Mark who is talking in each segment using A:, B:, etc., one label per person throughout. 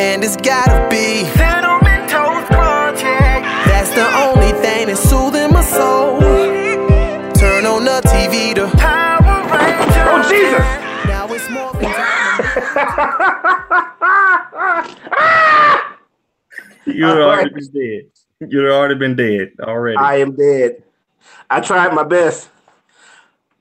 A: and it's gotta be
B: Cinnamon Toast Crunch.
A: That's the only thing that's soothing my soul. Turn on the TV to
B: Power Rangers.
C: Oh, Jesus!
A: now it's more time.
D: You'd
C: All
D: already
C: right.
D: been dead. You'd already been dead already.
C: I am dead. I tried my best,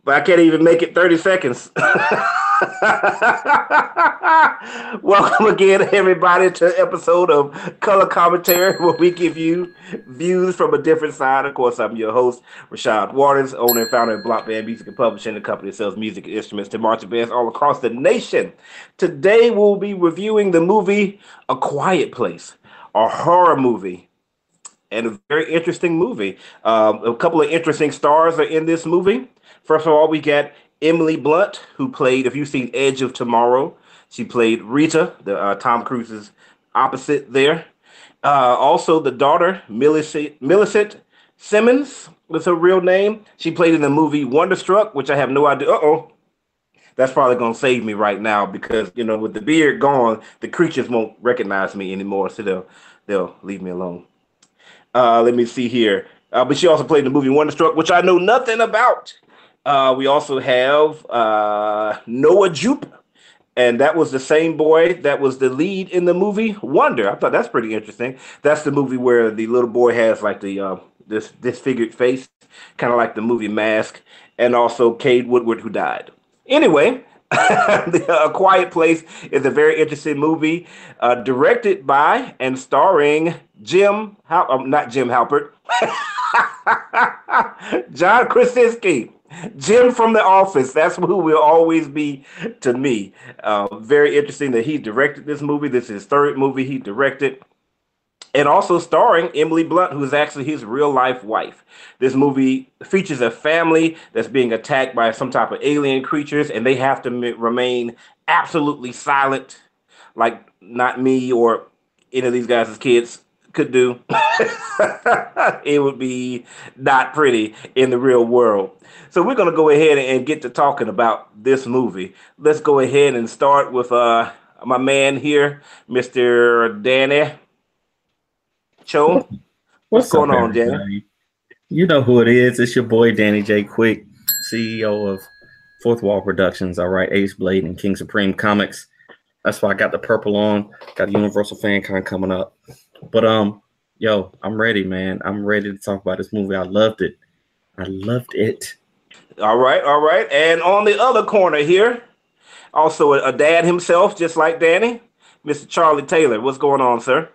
C: but I can't even make it 30 seconds. Welcome again, everybody, to an episode of Color Commentary, where we give you views from a different side. Of course, I'm your host, Rashad Waters, owner and founder of Block Band Music and Publishing, the company that sells music and instruments to marching bands all across the nation. Today, we'll be reviewing the movie A Quiet Place, a horror movie and a very interesting movie. Um, a couple of interesting stars are in this movie. First of all, we got Emily Blunt, who played, if you've seen Edge of Tomorrow, she played Rita, the uh, Tom Cruise's opposite there. Uh, also, the daughter, Millicent, Millicent Simmonds, was her real name. She played in the movie Wonderstruck, which I have no idea. Uh oh. That's probably gonna save me right now because you know, with the beard gone, the creatures won't recognize me anymore, so they'll they'll leave me alone. Uh, let me see here. Uh, but she also played in the movie Wonderstruck, which I know nothing about. Uh, we also have uh, Noah Jupe, and that was the same boy that was the lead in the movie Wonder. I thought that's pretty interesting. That's the movie where the little boy has like the uh, this disfigured face, kind of like the movie Mask, and also Cade Woodward who died. Anyway, the, A Quiet Place is a very interesting movie, uh, directed by and starring Jim, Hal- um, not Jim Halpert, John Krasinski, Jim from The Office. That's who will always be to me. Uh, very interesting that he directed this movie. This is his third movie he directed and also starring Emily Blunt, who is actually his real life wife. This movie features a family that's being attacked by some type of alien creatures, and they have to m- remain absolutely silent, like not me or any of these guys' kids could do. it would be not pretty in the real world. So we're gonna go ahead and get to talking about this movie. Let's go ahead and start with uh my man here, Mr. Danny. Cho. What's going on, Danny?
D: everybody? You know who it is. It's your boy Danny J. Quick, CEO of Fourth Wall Productions. I write Ace Blade and King Supreme Comics. That's why I got the purple on. Got Universal Fan Con coming up. But um, yo, I'm ready, man. I'm ready to talk about this movie. I loved it. I loved it.
C: All right, all right. And on the other corner here, also a, a dad himself, just like Danny, Mr. Charlie Taylor. What's going on, sir?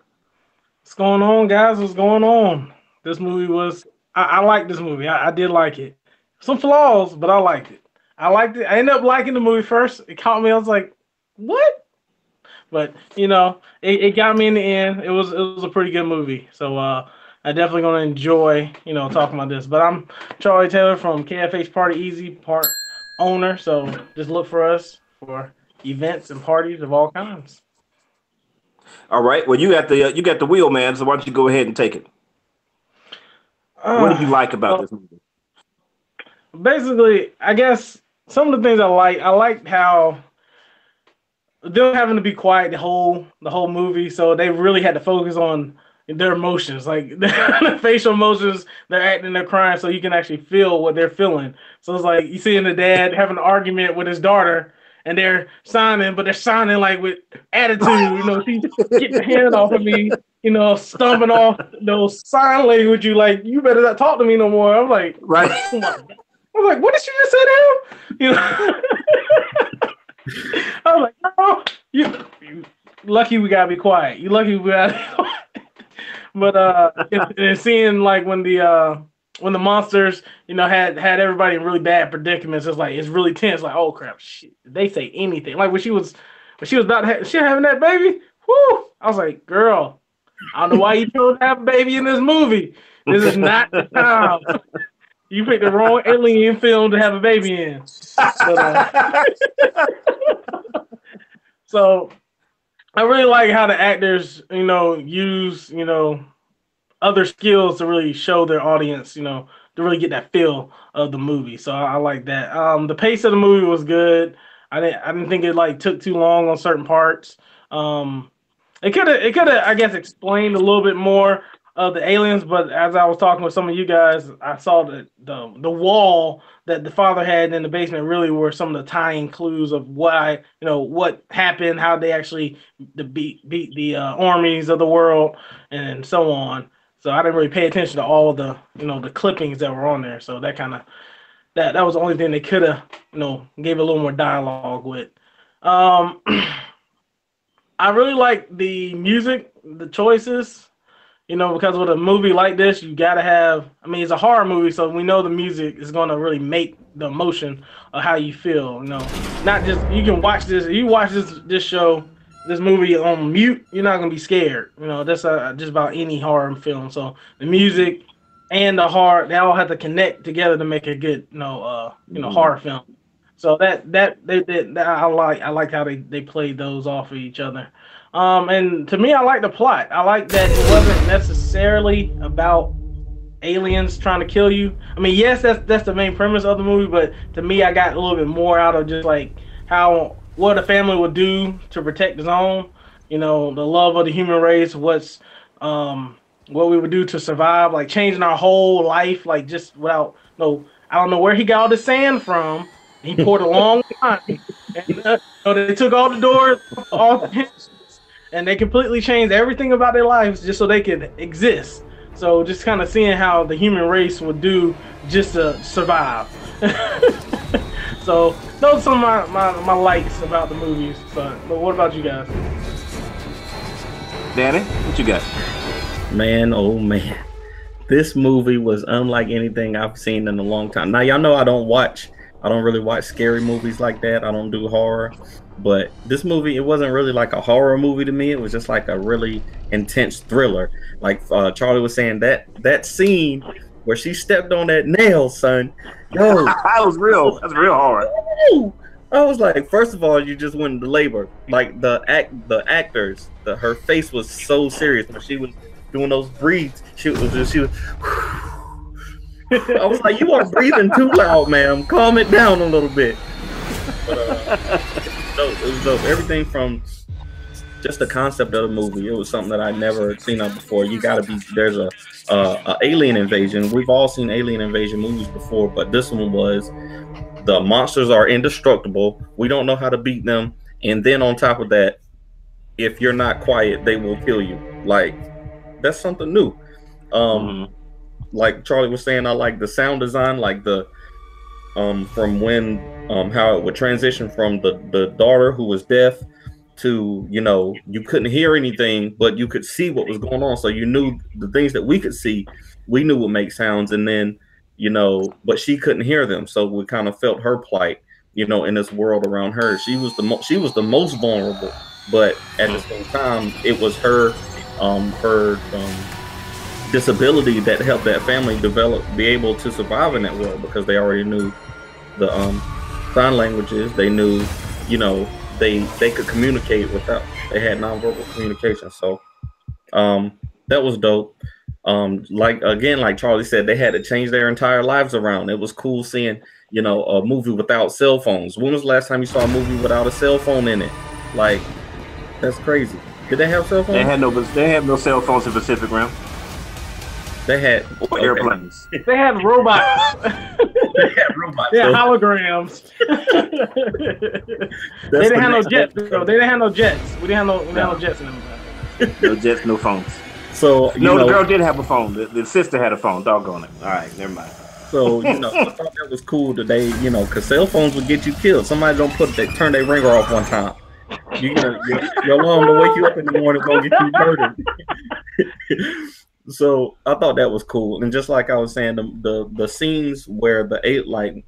E: What's going on, guys? What's going on? This movie was I, I like this movie. I, I did like it. Some flaws, but I liked it. I liked it. I ended up liking the movie first. It caught me. I was like, what? But you know, it, it got me in the end. It was it was a pretty good movie. So uh I definitely gonna enjoy, you know, talking about this. But I'm Charlie Taylor from KFH Party Easy part owner. So just look for us for events and parties of all kinds.
C: All right. Well, you got the uh, you got the wheel, man. So why don't you go ahead and take it? what did you like about this movie?
E: basically, I guess some of the things I like, I liked how them having to be quiet the whole the whole movie, so they really had to focus on their emotions, like their facial emotions. They're acting, they're crying, so you can actually feel what they're feeling. So it's like you seeing the dad having an argument with his daughter, and they're signing, but they're signing like with attitude. You know, she get the hand off of me. You know, stomping off those sign language. You like, you better not talk to me no more. I'm like,
C: Right.
E: my God. I was like, what did she just say to him? You know, I was like, no, you, you lucky we gotta be quiet. You lucky we gotta but uh, and, and seeing like when the uh when the monsters, you know, had had everybody in really bad predicaments, it's like it's really tense. Like, oh crap, shit, they say anything? Like when she was when she was about to have, she having that baby. Whoo! I was like, girl, I don't know why you chose to have a baby in this movie. This is not the time. You picked the wrong alien film to have a baby in. But, uh, so I really like how the actors, you know, use, you know, other skills to really show their audience, you know, to really get that feel of the movie. So I, I like that. Um, the pace of the movie was good. I didn't I didn't think it like took too long on certain parts. Um, it could have, it could have, I guess, explained a little bit more of the aliens. But as I was talking with some of you guys, I saw that the the wall that the father had in the basement really were some of the tying clues of why, you know, what happened, how they actually the beat beat the uh, armies of the world, and so on. So I didn't really pay attention to all the, you know, the clippings that were on there. So that kind of that that was the only thing they could have, you know, gave a little more dialogue with. Um, I really like the music, the choices. You know, because with a movie like this, you gotta have. I mean, it's a horror movie, so we know the music is gonna really make the emotion of how you feel. You know, not just you can watch this. You watch this this show, this movie on mute, you're not gonna be scared. You know, that's uh, just about any horror film. So the music and the horror, they all have to connect together to make a good, you know, uh, you know, horror film. So that that they, they that I like I like how they they played those off of each other. Um, and to me, I like the plot. I like that it wasn't necessarily about aliens trying to kill you. I mean, yes, that's that's the main premise of the movie, but to me, I got a little bit more out of just like how what a family would do to protect its own. You know, the love of the human race. What's um what we would do to survive, like changing our whole life, like just without no. I don't know where he got all the sand from. He poured a long time, and uh, so they took all the doors, hinges, and they completely changed everything about their lives just so they could exist. So just kind of seeing how the human race would do just to survive. so those are some of my, my, my likes about the movies. So, but what about you guys?
C: Danny, what you got?
D: Man, oh man. This movie was unlike anything I've seen in a long time. Now y'all know I don't watch I don't really watch scary movies like that. I don't do horror. But this movie, it wasn't really like a horror movie to me. It was just like a really intense thriller. Like uh, Charlie was saying, that that scene where she stepped on that nail, son. Yo,
C: that was real. That's real hard.
D: I was like, first of all, you just went into labor. Like the act, the actors, the her face was so serious when she was doing those breathes. She was just, she was. I was like, you are breathing too loud, ma'am. Calm it down a little bit. But, uh, dope. It was dope. Everything from just the concept of the movie. It was something that I'd never seen of before. You got to be there's a, uh, a alien invasion. We've all seen alien invasion movies before, but this one was the monsters are indestructible. We don't know how to beat them, and then on top of that, if you're not quiet, they will kill you. Like that's something new. Um,
C: Mhm.
D: like Charlie was saying, I like the sound design, like the um from when um how it would transition from the the daughter who was deaf to you know you couldn't hear anything but you could see what was going on. So you knew the things that we could see we knew would make sounds. And then you know but she couldn't hear them. So we kind of felt her plight you know in this world around her. She was the mo- she was the most vulnerable but at the same time it was her um her um disability that helped that family develop be able to survive in that world because they already knew the um sign languages they knew you know they they could communicate without they had nonverbal communication so um that was dope. Um like again like charlie said they had to change their entire lives around. It was cool seeing you know a movie without cell phones. When was the last time you saw a movie without a cell phone in it? Like that's crazy. Did they have cell phones?
C: They had no, they have no cell phones in Pacific Rim
D: they had
C: or
D: okay.
C: airplanes.
E: They had robots.
D: they had robots
E: they had
D: so-
E: holograms. They didn't have no jets.
D: level.
E: though. They didn't have no jets. We didn't have no, we didn't have no jets in them.
C: No jets, no phones.
D: So you
C: No,
D: know,
C: the girl did have a phone. The, the sister had a phone. Doggone it. All right, never mind.
D: so you know, I thought that was cool today. You know, because cell phones would get you killed. Somebody don't put they turn their ringer off one time. You gonna your, your alarm to wake you up in the morning gonna get you murdered. So I thought that was cool, and just like I was saying, the the, the scenes where the eight like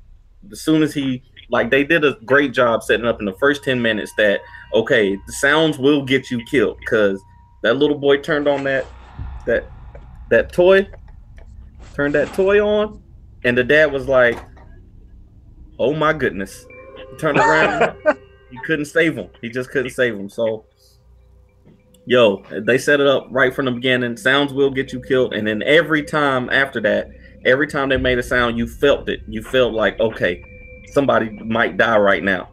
D: as soon as he like they did a great job setting up in the first 10 minutes that okay the sounds will get you killed. Because that little boy turned on that that that toy turned that toy on and the dad was like oh my goodness. He turned around. He couldn't save him. He just couldn't save him. So yo they set it up right from the beginning sounds will get you killed and then every time after that every time they made a sound you felt it you felt like okay somebody might die right now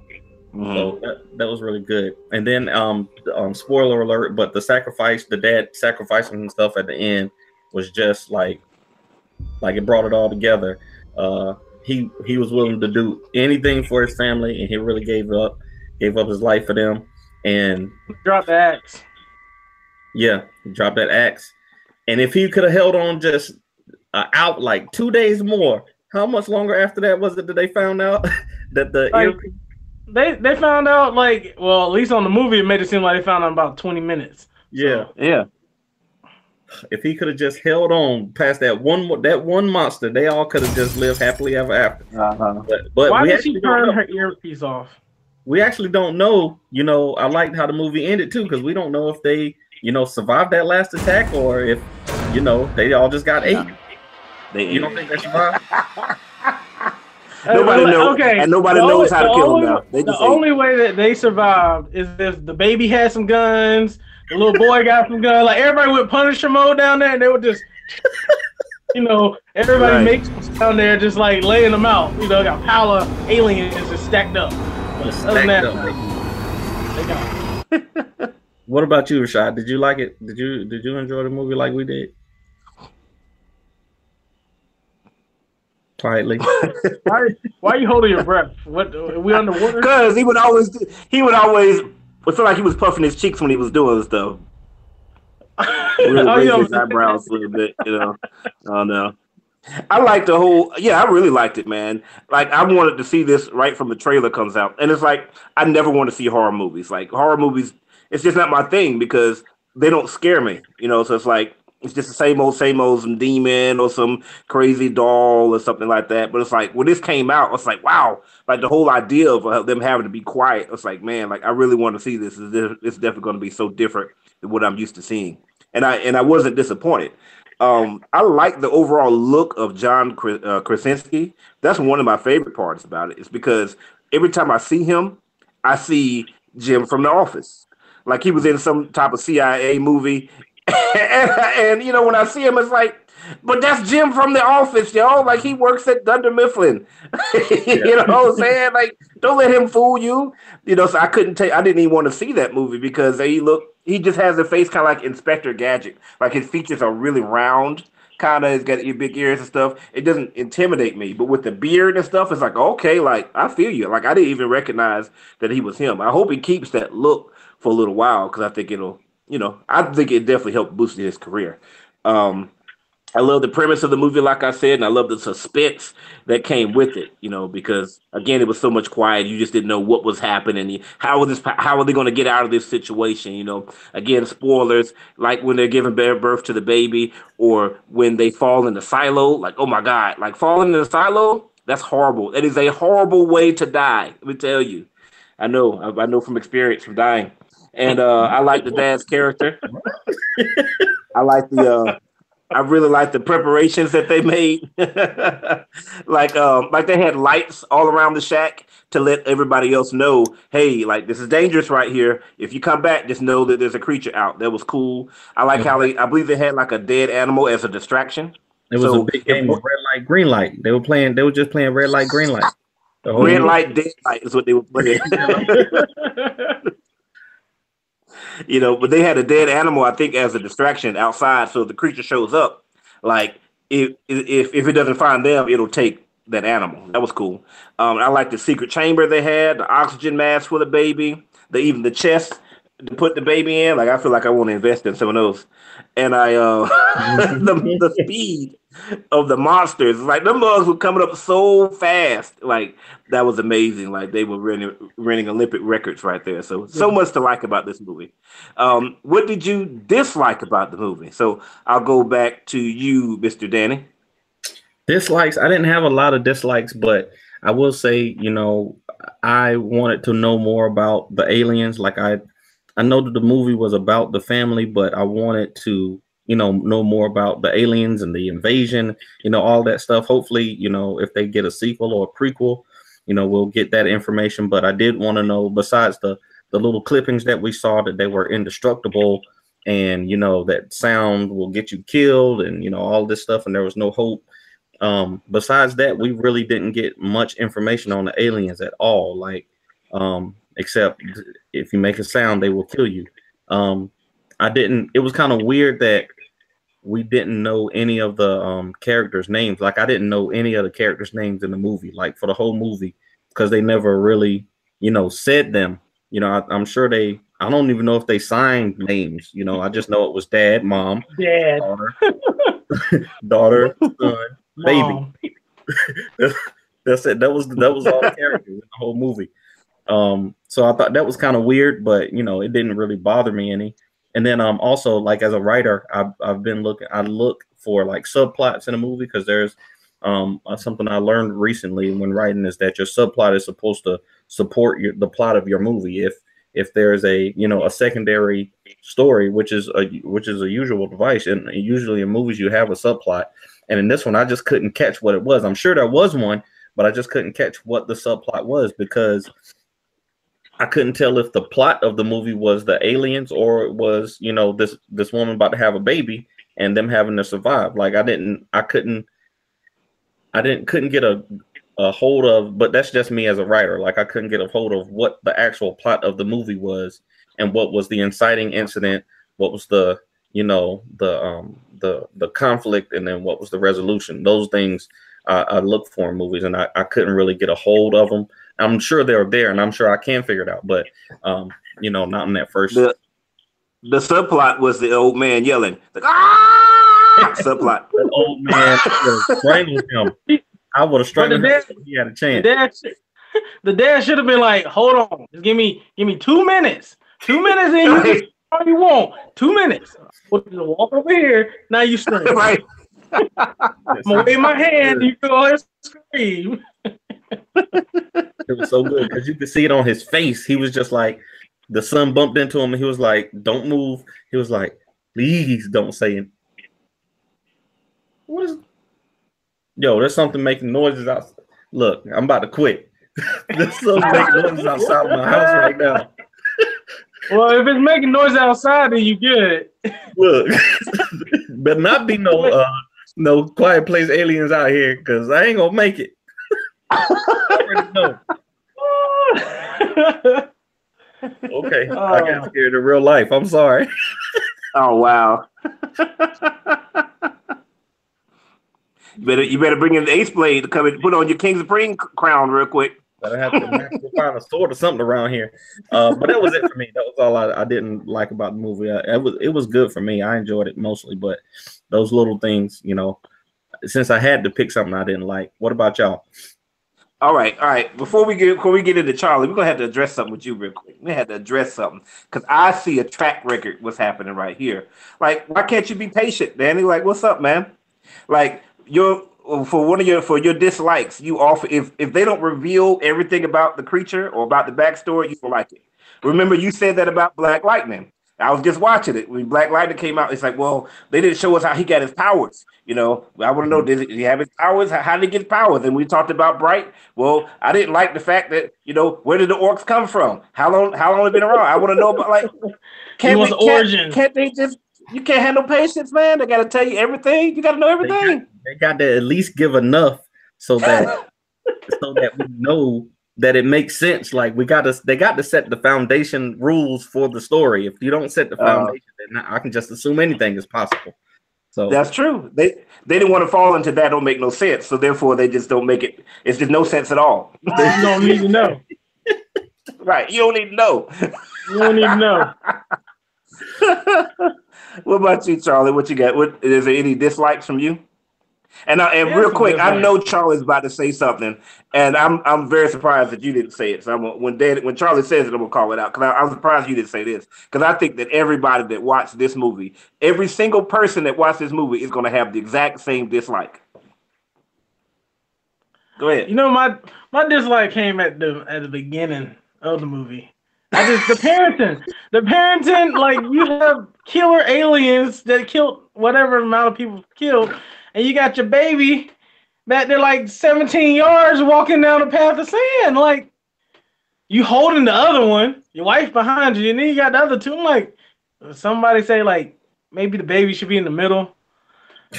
C: Mhm.
D: So that, that was really good. And then um um spoiler alert, but the sacrifice, the dad sacrificing himself at the end was just like like it brought it all together. Uh he he was willing to do anything for his family and he really gave up, gave up his life for them. And
E: Drop the axe.
D: Yeah, drop that axe. And if he could have held on just uh, out like two days more, how much longer after that was it that they found out that the
E: Like, they they found out like well at least on the movie it made it seem like they found out in about 20 minutes.
D: yeah,
C: Yeah.
D: if he could have just held on past that one that one monster, they all could have just lived happily ever after.
C: Uh-huh.
D: But but
E: Why did she turn her earpiece off?
D: we actually don't know. You know, I liked how the movie ended too because we don't know if they you know survived that last attack or if you know they all just got ate.
C: They,
D: You don't think they survived?
C: Nobody knows,
E: Okay,
C: and nobody
E: the
C: knows
E: only-
C: how to
E: the
C: kill
E: only,
C: them now. They
E: the
C: just ate.
E: only way that they survived is if the baby had some guns, the little boy got some guns. Like everybody went Punisher mode down there, and they would just, you know, everybody
C: Right.
E: makes down there, just like laying them out. You know, got a pile of aliens just stacked up.
D: Just
E: Other than
D: stacked
E: that,
D: up.
E: they got
D: What about you, Rashad? Did you like it? Did you did you enjoy the movie like we did? Quietly.
E: why, why are you holding your breath? What are we underwater?
C: Because he would always, do- he would always, it felt like he was puffing his cheeks when he was doing stuff. Really
E: Oh,
C: raising
E: you
C: his eyebrows a little bit, you know. I don't know. I like the whole. Yeah, I really liked it, man. Like I wanted to see this right from the trailer comes out, and it's like I never want to see horror movies. Like horror movies, it's just not my thing because they don't scare me, you know. So it's like it's just the same old, same old, some demon or some crazy doll or something like that. But it's like when this came out, it's like wow, like the whole idea of them having to be quiet. It's like man, like I really want to see this. It's definitely going to be so different than what I'm used to seeing, and I and I wasn't disappointed. Um, I like the overall look of John uh, Krasinski. That's one of my favorite parts about it. it. Is because every time I see him, I see Jim from The Office. Like he was in some type of CIA movie, and, and you know when I see him, it's like, but that's Jim from The Office, yo. Like he works at Dunder Mifflin. you know what I'm saying? Like, don't let him fool you. You know, so I couldn't take. I didn't even want to see that movie because he look. He just has a face kind of like Inspector Gadget. Like his features are really round. Kind of, he's got big ears and stuff. It doesn't intimidate me, but with the beard and stuff, it's like okay, like I feel you. Like I didn't even recognize that he was him. I hope he keeps that look for a little while because I think it'll, you know, I think it definitely helped boost his career. Um, I love the premise of the movie, like I said, and I love the suspense that came with it. You know, because again, it was so much quiet, you just didn't know what was happening. How are this? How are they going to get out of this situation? You know, again, spoilers, like when they're giving birth to the baby, or when they fall in the silo. Like, oh my god, like falling in the silo. That's horrible. That is a horrible way to die. Let me tell you. I know. I know from experience from dying. And uh, I like the dad's character. I like the. Uh, I really like the preparations that they made. like, um, like they had lights all around the shack to let everybody else know, hey, like this is dangerous right here. If you come back, just know that there's a creature out. That was cool. I like how they. I believe they had like a dead animal as a distraction.
D: It was
C: So,
D: a big game of red light, green light. They were playing. They were just playing red light, green light.
C: Red light, dead light is what they were playing. you know, but they had a dead animal, I think, as a distraction outside. So the creature shows up, like if if if it doesn't find them, it'll take that animal. That was cool. Um, I like the secret chamber they had, the oxygen mask for the baby, the even the chest to put the baby in. Like I feel like I want to invest in some of those. And I uh the the speed of the monsters, like them bugs were coming up so fast. Like that was amazing. Like they were running running Olympic records right there. So so much to like about this movie. Um, what did you dislike about the movie? So I'll go back to you, Mr. Danny.
D: dislikes i didn't have a lot of dislikes but i will say you know i wanted to know more about the aliens like i i know that the movie was about the family but i wanted to you know know more about the aliens and the invasion you know all that stuff. Hopefully you know if they get a sequel or a prequel you know we'll get that information. But i did want to know besides the the little clippings that we saw that they were indestructible and you know that sound will get you killed and you know all this stuff and there was no hope um besides that we really didn't get much information on the aliens at all. Like um except if you make a sound, they will kill you. Um, I didn't. It was kind of weird that we didn't know any of the um, characters' names. Like I didn't know any of the characters' names in the movie, like for the whole movie, because they never really, you know, said them. You know, I, I'm sure they. I don't even know if they signed names. You know, I just know it was dad, mom,
E: Dad,
D: daughter, daughter, son, baby. That's it. That was that was all the characters in the whole movie. Um, so I thought that was kind of weird, but you know, it didn't really bother me any. And then um also like as a writer, I've I've been looking I look for like subplots in a movie because there's um uh, something I learned recently when writing is that your subplot is supposed to support your the plot of your movie. If if there's a you know a secondary story, which is a which is a usual device, and usually in movies you have a subplot, and in this one I just couldn't catch what it was. I'm sure there was one, but I just couldn't catch what the subplot was because I couldn't tell if the plot of the movie was the aliens or it was, you know, this this woman about to have a baby and them having to survive. Like I didn't I couldn't I didn't couldn't get a a hold of, but that's just me as a writer. Like I couldn't get a hold of what the actual plot of the movie was and what was the inciting incident, what was the, you know, the um the the conflict and then what was the resolution. Those things I, I look for in movies and I, I couldn't really get a hold of them. I'm sure they're there and I'm sure I can figure it out, but um, you know, not in that first
C: The the subplot was the old man yelling. Like, ah! subplot.
D: the old man strangled him. I would have strangled him if he had a
E: The
D: chance.
E: dad, should- the dad should have been like, "Hold on, just give me, give me two minutes, two minutes, and you can do all you want. Two minutes. We'll walk over here. Now you scream.
C: right.
E: I'm gonna wave my hand. And you go and scream.
D: It was so good because you could see it on his face. He was just like the son bumped into him and he was like, Don't move. He was like, Please don't say it. What is yo? There's something making noises out. Look, I'm about to quit. There's something making noises outside my house right now.
E: Well, if it's making noise outside, then you good.
D: Look, but not be no uh no quiet place aliens out here because I ain't gonna make it. I. Okay, I got scared in real life. I'm sorry.
C: Oh wow. you better you better bring in the ace blade to come and put on your King Supreme crown real quick.
D: I have to, find a sword or something around here. Uh, but that was it for me. That was all I, I didn't like about the movie. Uh, it was it was good for me. I enjoyed it mostly, but those little things, you know, since I had to pick something I didn't like. What about y'all?
C: All right, all right. Before we get before we get into Charlie, we're gonna have to address something with you real quick. We had to address something because I see a track record what's happening right here. Like, why can't you be patient, Danny? Like, what's up, man? Like, your for one of your for your dislikes, you offer if if they don't reveal everything about the creature or about the backstory, you don't like it. Remember, you said that about Black Lightning. I was just watching it when Black Lightning came out. It's like, well, they didn't show us how he got his powers. You know, I want to know mm-hmm. did he have his powers? How, did he get powers? And we talked about Bright. Well, I didn't like the fact that you know where did the orcs come from? How long? How long have they been around? I want to know about like. Can't,
E: wants
C: they, can't, can't they just? You can't handle patience, man. They got to tell you everything. You got to know
D: They got,
C: everything.
D: they got to at least give enough so that so that we know that it makes sense. Like we got to, they got to set the foundation rules for the story. If you don't set the
C: Uh,
D: foundation, then I can just assume anything is possible. So
C: That's true. They they didn't want to fall into that. Don't make no sense. So therefore, they just don't make it. It's just no sense at all.
E: You don't need to know.
C: right? You don't need to know.
E: You don't need to know.
C: what about you, Charlie? What you got? What is there any dislikes from you? And I, and real quick, I know Charlie's about to say something, and I'm I'm very surprised that you didn't say it. So I'm, when when Charlie says it, I'm gonna call it out because I'm surprised you didn't say this because I think that everybody that watched this movie, every single person that watched this movie is gonna have the exact same dislike. Go ahead.
E: You know, my my dislike came at the at the beginning of the movie. I just the parenting, the parenting, like you have killer aliens that killed whatever amount of people killed, and you got your baby back there like 17 yards walking down a path of sand. Like you holding the other one, your wife behind you, and then you got the other two. I'm like, somebody say like maybe the baby should be in the middle.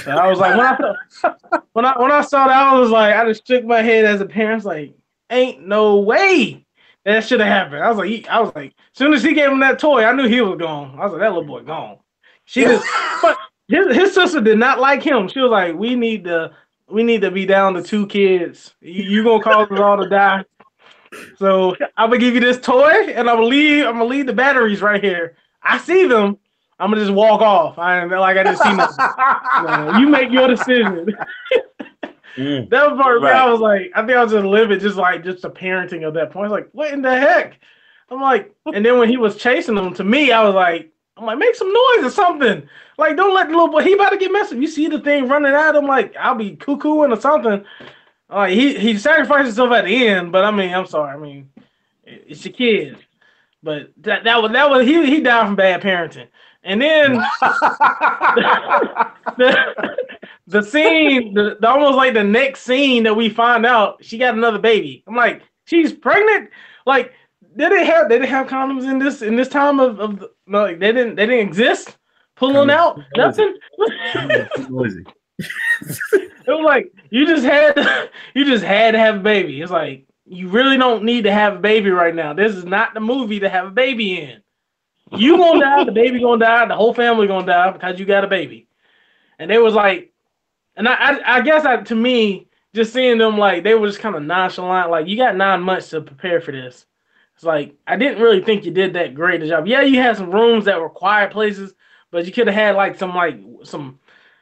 E: So I was like, when I when I when I saw that, I was like, I just shook my head as a parent, like, ain't no way That should have happened. I was like, he, I was like, as soon as he gave him that toy, I knew he was gone. I was like, that little boy gone. She just, but his, his sister did not like him. She was like, we need to, we need to be down to two kids. You, you gonna cause us all to die. So I'm gonna give you this toy, and I'm gonna leave. I'm gonna leave the batteries right here. I see them. I'm gonna just walk off. I ain't like I just seen them. So you make your decision.
D: Mm.
E: That was part where
C: Right.
E: I was like, I think I was just living just like just the parenting of that point. I was like, what in the heck? I'm like, and then when he was chasing them, to me, I was like, I'm like, make some noise or something. Like, don't let the little boy. He about to get messed up. You see the thing running at him, like I'll be cuckooing or something. Like he he sacrificed himself at the end, but I mean, I'm sorry. I mean, it's your kid. But that that was that was he he died from bad parenting. And then the, the scene, the, the almost like the next scene that we find out she got another baby. I'm like, she's pregnant. Like, did they have they didn't have condoms in this in this time of, of the, like they didn't they didn't exist pulling
D: Condoms.
E: out nothing.
D: Noisy.
E: it was like you just had to, you just had to have a baby. It's like you really don't need to have a baby right now. This is not the movie to have a baby in. You gonna die, the baby gonna die, the whole family gonna die because you got a baby. And it was like, and I I, I guess I, to me, just seeing them like they were just kind of nonchalant. Like you got nine months to prepare for this. It's like I didn't really think you did that great a job. Yeah, you had some rooms that were quiet places, but you could have had like some like some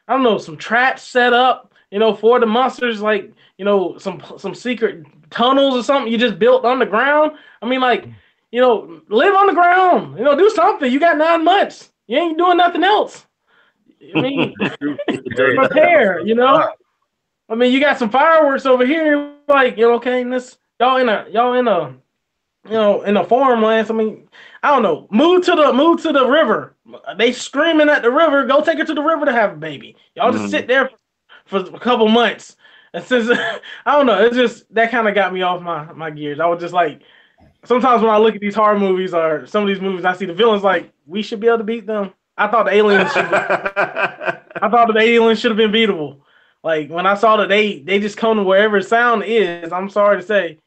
E: I don't know some traps set up, you know, for the monsters, like you know some some secret tunnels or something you just built underground. I mean, like you know, live on the ground, you know, do something. You got nine months. You ain't doing nothing else. I mean, prepare, you know. I mean, you got some fireworks over here, like you know, okay, this y'all in a y'all in a you know in a farmlands. I mean, I don't know. Move to the move to the river. They screaming at the river. Go take her to the river to have a baby. Y'all just
C: Mhm.
E: sit there for a couple months. And since I don't know, it's just that kind of got me off my my gears. I was just like, sometimes when I look at these horror movies or some of these movies, I see the villains like we should be able to beat them. I thought the aliens should. be, I thought the aliens should have been beatable. Like when I saw that they they just come to wherever sound is. I'm sorry to say,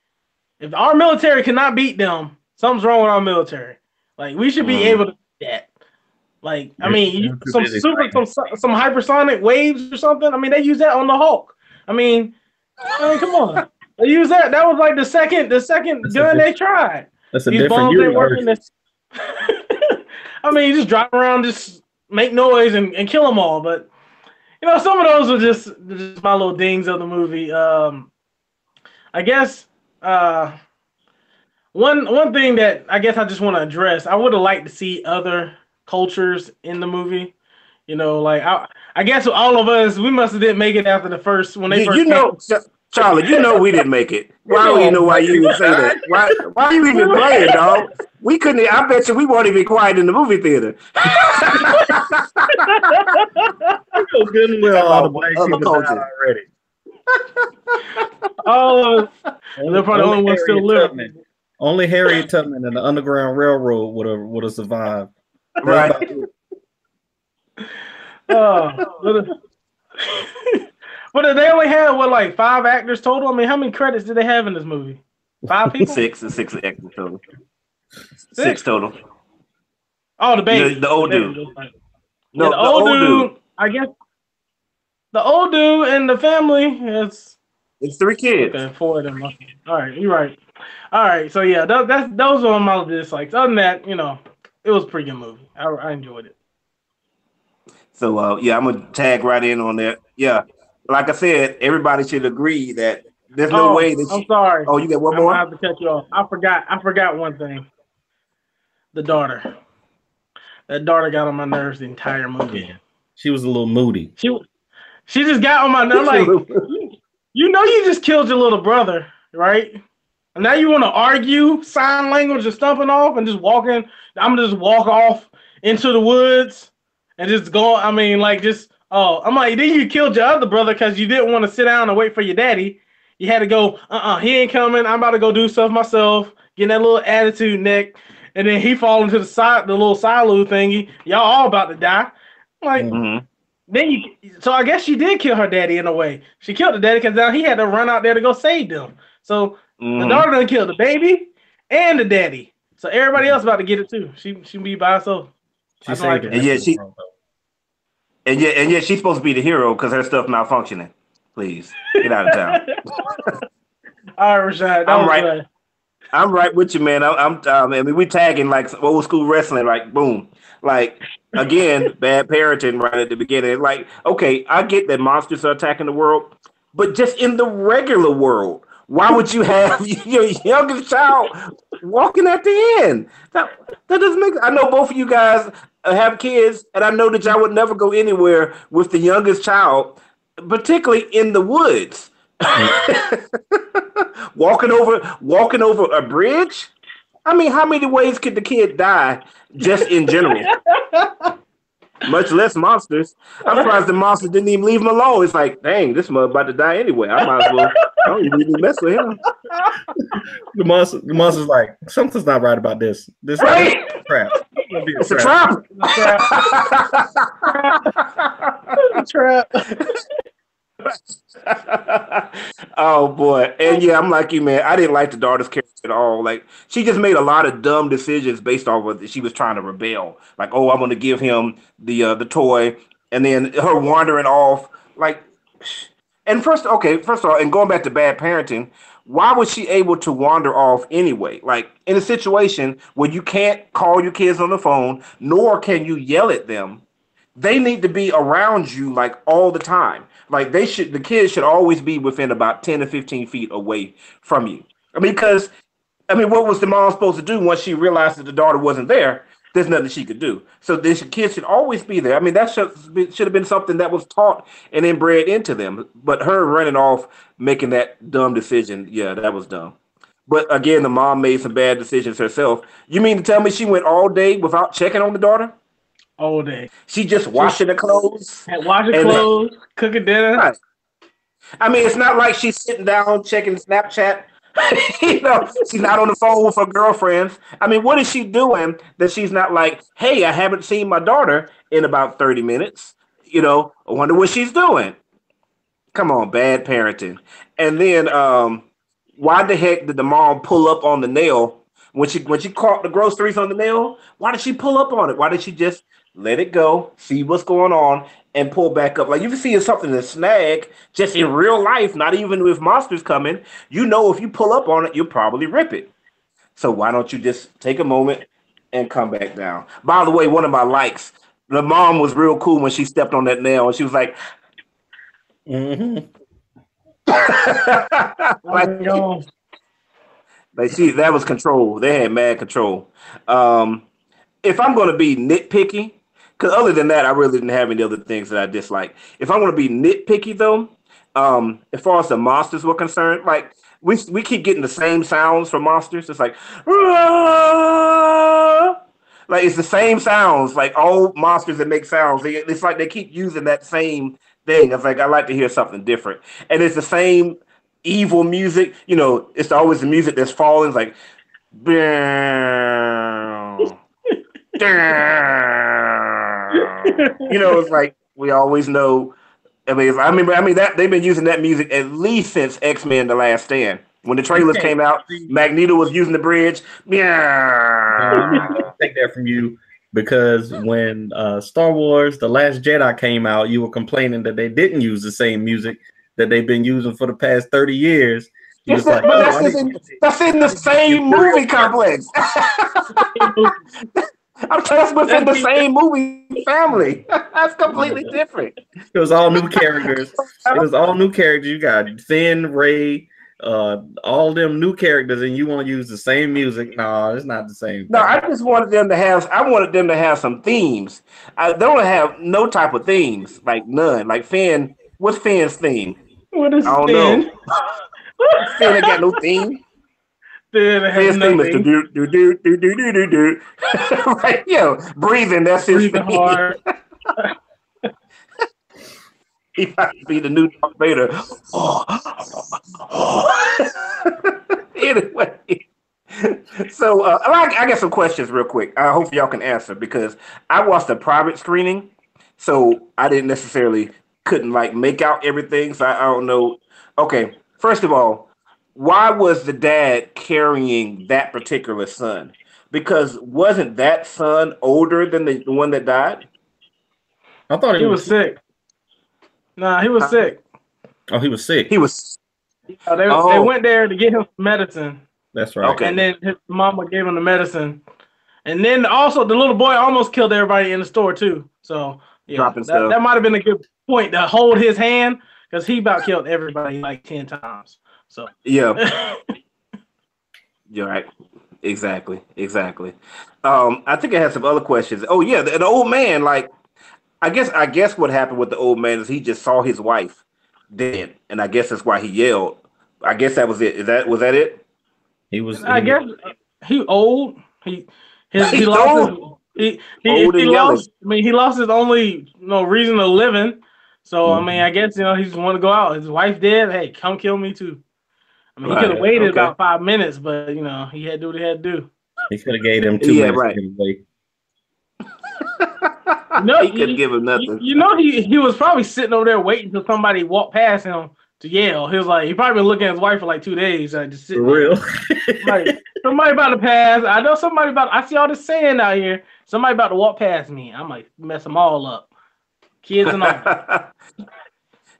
E: if our military cannot beat them, something's wrong with our military. Like we should be
C: Mhm.
E: able to do that. Like I mean, you, some super some some hypersonic waves or something. I mean, they use that on the Hulk. I mean, I mean, come on, they use that. That was like the second the second
D: That's
E: gun they tried.
D: That's a
E: These
D: different
E: bombs ain't working.
D: universe.
E: I mean, you just drive around, just make noise and, and kill them all. But you know, some of those are just just my little dings of the movie. Um, I guess uh, one one thing that I guess I just want to address. I would have liked to see other cultures in the movie. You know, like I, I guess all of us, we must have didn't make it after the first when they
C: you,
E: first.
C: you know,
E: came.
C: Ch- Charlie, you know we didn't make it. Why do you know why you even say that? Why why you even playing, dog? We couldn't. I bet you we weren't even quiet in the movie theater.
D: I know good and well all the black people already.
E: all of us, they're probably the only ones still living.
D: Tubman. Only Harriet Tubman and the Underground Railroad would have would have survived.
C: Right.
E: Oh, but, but they only had what like five actors total. I mean, how many credits did they have in this movie? Five people.
C: Six and six extra total. Six,
E: Six.
C: total.
E: Oh, the baby.
C: The- the old
E: baby.
C: dude.
E: Yeah,
C: No,
E: the, old, dude, I guess. The old dude and the family is
C: It's three kids.
E: okay. Four of them. All right, you're right. All right, so yeah, tho- that's those are my dislikes. Other than that, you know, it was a pretty good movie. I, I enjoyed it.
C: So uh, yeah, I'm gonna tag right in on that. Yeah, like I said, everybody should agree that there's no
E: oh,
C: way that.
E: I'm
C: You,
E: sorry.
C: oh, you got one
E: I'm gonna
C: more.
E: have to cut you off. I forgot. I forgot one thing. The daughter. That daughter got on my nerves the entire movie.
D: Yeah. She was a little moody.
E: She, she just got on my nerves. Like, you know, you just killed your little brother, right? Now you want to argue sign language and stumping off and just walking. I'm gonna just walk off into the woods and just go. I mean, like just oh, I'm like, then you killed your other brother because you didn't want to sit down and wait for your daddy. You had to go. Uh, uh he ain't coming. I'm about to go do stuff myself. Getting that little attitude, Nick. And then he fall into the side, the little silo thingy. Y'all all about to die. I'm like,
C: Mhm.
E: then you, so I guess she did kill her daddy in a way. She killed the daddy because now he had to run out there to go save them. So the
C: Mhm.
E: daughter done killed the baby, and the daddy. So everybody else about to get it too. She she be by herself.
D: She
E: I like it.
C: And yeah, she-
D: the world, though.
C: And yet, and yet she's supposed to be the hero because her stuff malfunctioning. Please get out of town.
E: All right, Rashad.
C: I'm right. I'm right with you, man. I, I'm. Um, I mean, we tagging like old school wrestling, like boom, like again, bad parenting right at the beginning. Like, okay, I get that monsters are attacking the world, but just in the regular world, why would you have your youngest child walking at the end? That that doesn't make. I know both of you guys have kids, and I know that y'all would never go anywhere with the youngest child, particularly in the woods. walking over walking over a bridge. I mean, how many ways could the kid die just in general? Much less monsters. I'm surprised the monster didn't even leave him alone. It's like, dang, this mother about to die anyway. I might as well. I don't even need to mess with him.
D: The monster, the monster's like, something's not right about this. This
C: Right.
D: this is crap. It's gonna be
C: It's a trap. Oh boy, and yeah, I'm like you, man. I didn't like the daughter's character at all. Like she just made a lot of dumb decisions based off of she was trying to rebel. Like, oh, I'm to give him the uh, the toy, and then her wandering off. Like, and first, okay, first of all, and going back to bad parenting, why was she able to wander off anyway? Like in a situation where you can't call your kids on the phone, nor can you yell at them they need to be around you like all the time. Like they should, the kids should always be within about 10 to 15 feet away from you. I mean, because, I mean, what was the mom supposed to do once she realized that the daughter wasn't there? There's nothing she could do. So the kids should always be there. I mean, that should, should have been something that was taught and inbred into them. But her running off, making that dumb decision, yeah, that was dumb. But again, the mom made some bad decisions herself. You mean to tell me she went all day without checking on the daughter?
E: All day.
C: She just washing the clothes.
E: Had washing
C: And-
E: clothes, cooking dinner.
C: Right. I mean, it's not like she's sitting down checking Snapchat. you know, she's not on the phone with her girlfriends. I mean, what is she doing that she's not like, hey, I haven't seen my daughter in about 30 minutes. You know, I wonder what she's doing. Come on, bad parenting. And then um, why the heck did the mom pull up on the nail when she when she caught the groceries on the nail? Why did she pull up on it? Why did she just let it go, see what's going on, and pull back up? Like you can see something to snag just in real life, not even with monsters coming. You know, if you pull up on it, you'll probably rip it. So why don't you just take a moment and come back down? By the way, one of my likes, the mom was real cool when she stepped on that nail, and she was like,
D: Mhm.
C: like, Like see, that was control. They had mad control. Um, if I'm going to be nitpicky, because other than that, I really didn't have any other things that I dislike. If I want to be nitpicky though, um, as far as the monsters were concerned, like we we keep getting the same sounds from monsters. It's like, "Ah!" like it's the same sounds. Like all monsters that make sounds, they, it's like they keep using that same thing. It's like I like to hear something different, and it's the same evil music. You know, it's always the music that's falling. It's like, "Bam, bam." you know, it's like we always know. I mean, I mean, I mean that they've been using that music at least since X Men: The Last Stand. When the trailers came out, Magneto was using the bridge.
D: I'm take that from you because when uh, Star Wars: The Last Jedi came out, you were complaining that they didn't use the same music that they've been using for the past thirty years. You was like,
C: but
D: "Oh,
C: that's,
D: I
C: just
D: didn't
C: in, that's in the same movie complex. I'm that's within the same movie family. that's completely different.
D: It was all new characters. It was all new characters. You got Finn, Rey, uh, all them new characters, and you want to use the same music. No, it's not the same.
C: No, I just wanted them to have. I wanted them to have some themes. I they don't have no type of themes, like none. Like Finn, what's Finn's theme?
E: what is
C: I don't
E: Finn?
C: know. Finn ain't got no theme.
E: Finn has
C: Finn's theme is
E: nothing.
C: do do do do do do do do. Right, yo, breathing. That's his
E: Breathing hard.
C: He might be the new Darth Vader. anyway, so uh, I, I got some questions real quick. I hope y'all can answer because I watched a private screening, so I didn't necessarily couldn't like make out everything. So I, I don't know. Okay, first of all, why was the dad carrying that particular son? Because wasn't that son older than the, the one that died?
D: I thought he,
E: He was sick. Nah, he was sick.
D: Oh, he was sick.
C: He was
E: Uh, they, they
C: Oh.
E: went there to get him medicine,
D: That's right.
C: Okay.
E: and then his mama gave him the medicine, and then also the little boy almost killed everybody in the store too. So yeah,
C: Dropping
E: that, that might have been a good point to hold his hand because he about killed everybody like ten times. So
C: yeah. You're right. Exactly. Exactly. Um, I think I had some other questions. Oh yeah, the, the old man. Like, I guess I guess what happened with the old man is he just saw his wife dead, and I guess that's why he yelled. I guess that was it. Is that was that it?
D: He was.
E: I
D: he
E: guess
D: was-
E: he old. He his he
C: He's
E: lost his, he he,
C: Old
E: he lost. I mean, he lost his only you know reason of living. So I
C: Mm-hmm.
E: mean, I guess you know he just want to go out. His wife dead. Hey, come kill me too. I mean, he could have waited
C: okay.
E: about five minutes, but you know he had to do what he had to do.
D: he could have gave him two
C: Yeah,
D: minutes
C: right.
D: to get away.
E: No,
C: he couldn't give him nothing.
E: you know he he was probably sitting over there waiting until somebody walked past him to yell. He was like he probably been looking at his wife for like two days, like just
D: For
E: sitting.
D: real.
E: Like, somebody about to pass. I know somebody about. I see all this sand out here. Somebody about to walk past me. I'm like mess them all up. Kids and all.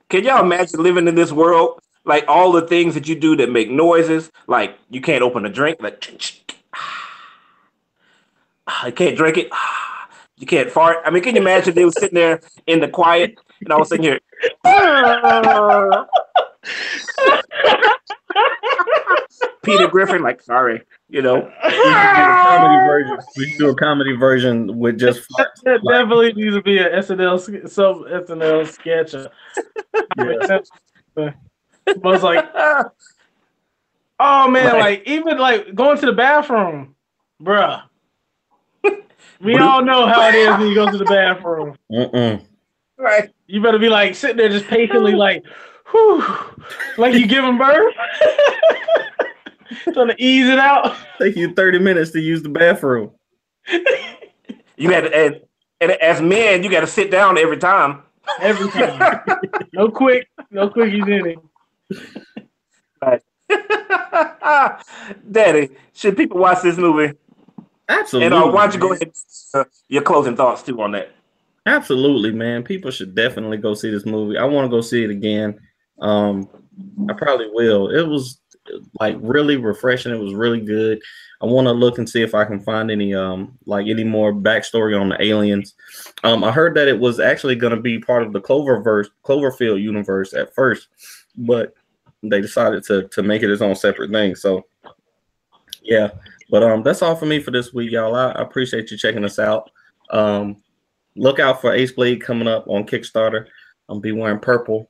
C: Can y'all imagine living in this world? Like all the things that you do that make noises, like you can't open a drink, like I can't drink it, you can't fart. I mean, can you imagine they were sitting there in the quiet and all of a sudden you're Peter Griffin, like sorry, you know.
D: We should do a comedy version. We should do a comedy version with just farts.
E: That definitely needs to be an SNL sk- some SNL sketch. uh, But it's like, oh man,
C: Right.
E: like even like going to the bathroom, bruh. We all know how it is when you go to the bathroom.
D: Mm-mm.
C: right.
E: You better be like sitting there just patiently, like, whew, like you giving birth, trying to ease it out.
D: Take you 30 minutes to use the bathroom.
C: You had to, and, and as men, you got to sit down every time.
E: Every time, no quick, no quickies in it.
C: Daddy, should people watch this movie?
D: Absolutely.
C: And uh, why don't you go ahead and uh, your closing thoughts too on that?
D: Absolutely, man. People should definitely go see this movie. I want to go see it again. Um, I probably will. It was like really refreshing. It was really good. I want to look and see if I can find any um like any more backstory on the aliens. Um, I heard that it was actually going to be part of the Cloververse, Cloverfield universe at first, but they decided to to make it its own separate thing. So, yeah. But um, that's all for me for this week, y'all. I, I appreciate you checking us out. Um, look out for Ace Blade coming up on Kickstarter. I'll be wearing purple.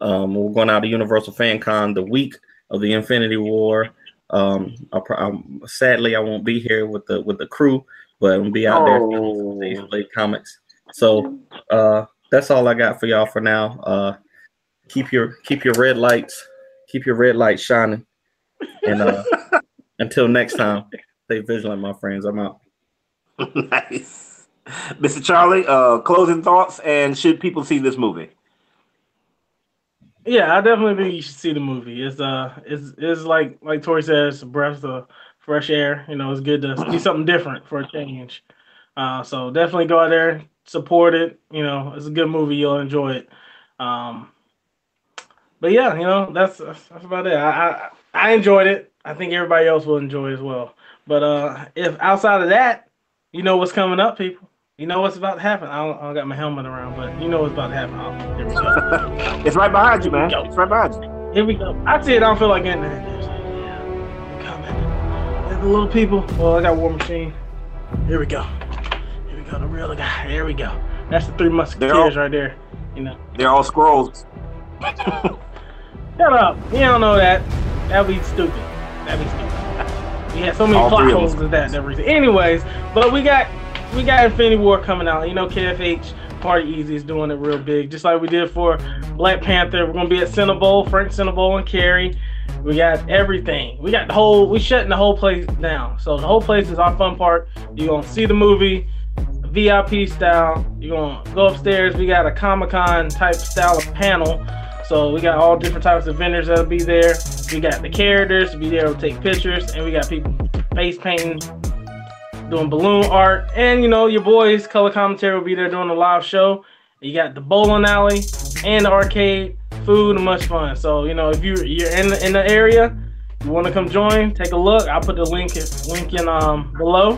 D: Um, we're going out to Universal Fan Con the week of the Infinity War. Um, I'm, sadly, I won't be here with the with the crew, but I'll be out there
C: Oh.
D: for the Ace Blade comics. So uh, that's all I got for y'all for now. Uh, keep your keep your red lights, keep your red lights shining, and uh, until next time, stay vigilant, my friends. I'm out.
C: nice. Mr. Charlie, uh, closing thoughts, and should people see this movie?
E: Yeah, I definitely think you should see the movie. It's uh, it's it's like like Tori says, breath of fresh air. You know, it's good to see something different for a change. Uh, so definitely go out there, support it. You know, it's a good movie. You'll enjoy it. Um, but yeah, you know, that's that's, about it. I, I I enjoyed it. I think everybody else will enjoy it as well. But uh, if outside of that, you know what's coming up, people. You know what's about to happen. I don't, I don't got my helmet around, but you know what's about to happen. Oh, here we go.
C: It's right behind you, man. It's right behind you.
E: Here we go. I see it. I don't feel like getting there. Yeah, coming. The little people. Well, I got War Machine. Here we go. Here we go. The real guy. Here we go. That's the three musketeers right there. You know.
C: They're all scrolls.
E: Shut up. You don't know that. That'd be stupid. That'd be stupid. We had so many
C: All
E: plot holes in that and everything. Anyways, but we got we got Infinity War coming out. You know, KFH Party Easy is doing it real big, just like we did for Black Panther. We're gonna be at Cinnabole, Frank Cinnabole and Carrie. We got everything. We got the whole. We shutting the whole place down. So the whole place is our fun part. You're gonna see the movie, VIP style. You're gonna go upstairs. We got a Comic Con type style of panel. So we got all different types of vendors that'll be there. We got the characters to be there to take pictures, and we got people face painting, doing balloon art, and you know your boys color commentary will be there doing a live show. You got the bowling alley and the arcade, food and much fun. So you know if you you're in the, in the area, you want to come join, take a look. I'll put the link link in um below.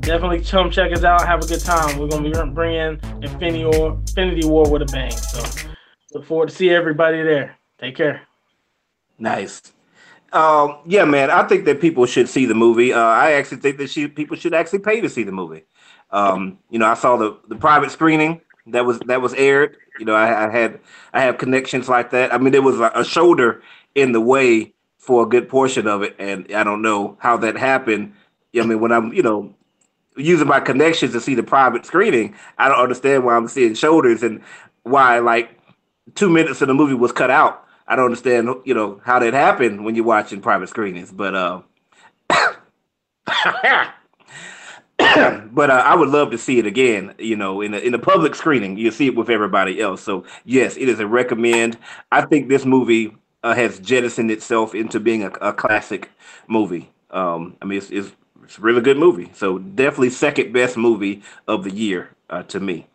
E: Definitely come check us out. Have a good time. We're gonna be bringing Infinity War, Infinity War with a bang. So look forward to see everybody there. Take care.
C: Nice. Um, yeah, man. I think that people should see the movie. Uh, I actually think that she, people should actually pay to see the movie. Um, you know, I saw the, the private screening that was that was aired. You know, I, I had I have connections like that. I mean, there was a, a shoulder in the way for a good portion of it, and I don't know how that happened. I mean, when I'm you know using my connections to see the private screening, I don't understand why I'm seeing shoulders and why like two minutes of the movie was cut out. I don't understand, you know, how that happened when you're watching private screenings. But uh, but uh, I would love to see it again. You know, in a, in a public screening, you see it with everybody else. So yes, it is a recommend. I think this movie uh, has jettisoned itself into being a, a classic movie. Um, I mean, it's, it's it's a really good movie. So definitely second best movie of the year uh, to me.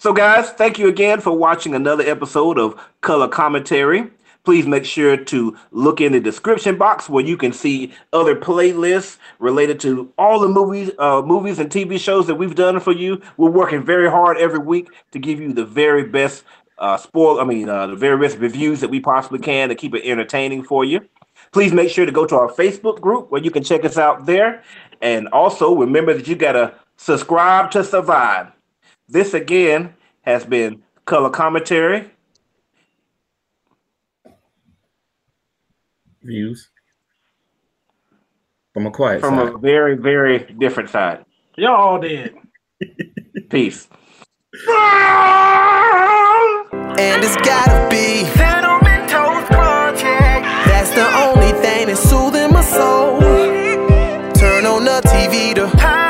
C: So guys, thank you again for watching another episode of Color Commentary. Please make sure to look in the description box where you can see other playlists related to all the movies, uh, movies and TV shows that we've done for you. We're working very hard every week to give you the very best uh, spoil. I mean, uh, the very best reviews that we possibly can to keep it entertaining for you. Please make sure to go to our Facebook group where you can check us out there. And also remember that you got to subscribe to survive. This again has been color commentary.
D: Views from a quiet
C: from
D: side.
C: a very very different side.
E: Y'all did.
C: Peace.
A: And it's gotta be
B: Project.
A: That's the only thing that's soothing my soul. Turn on the TV
B: to.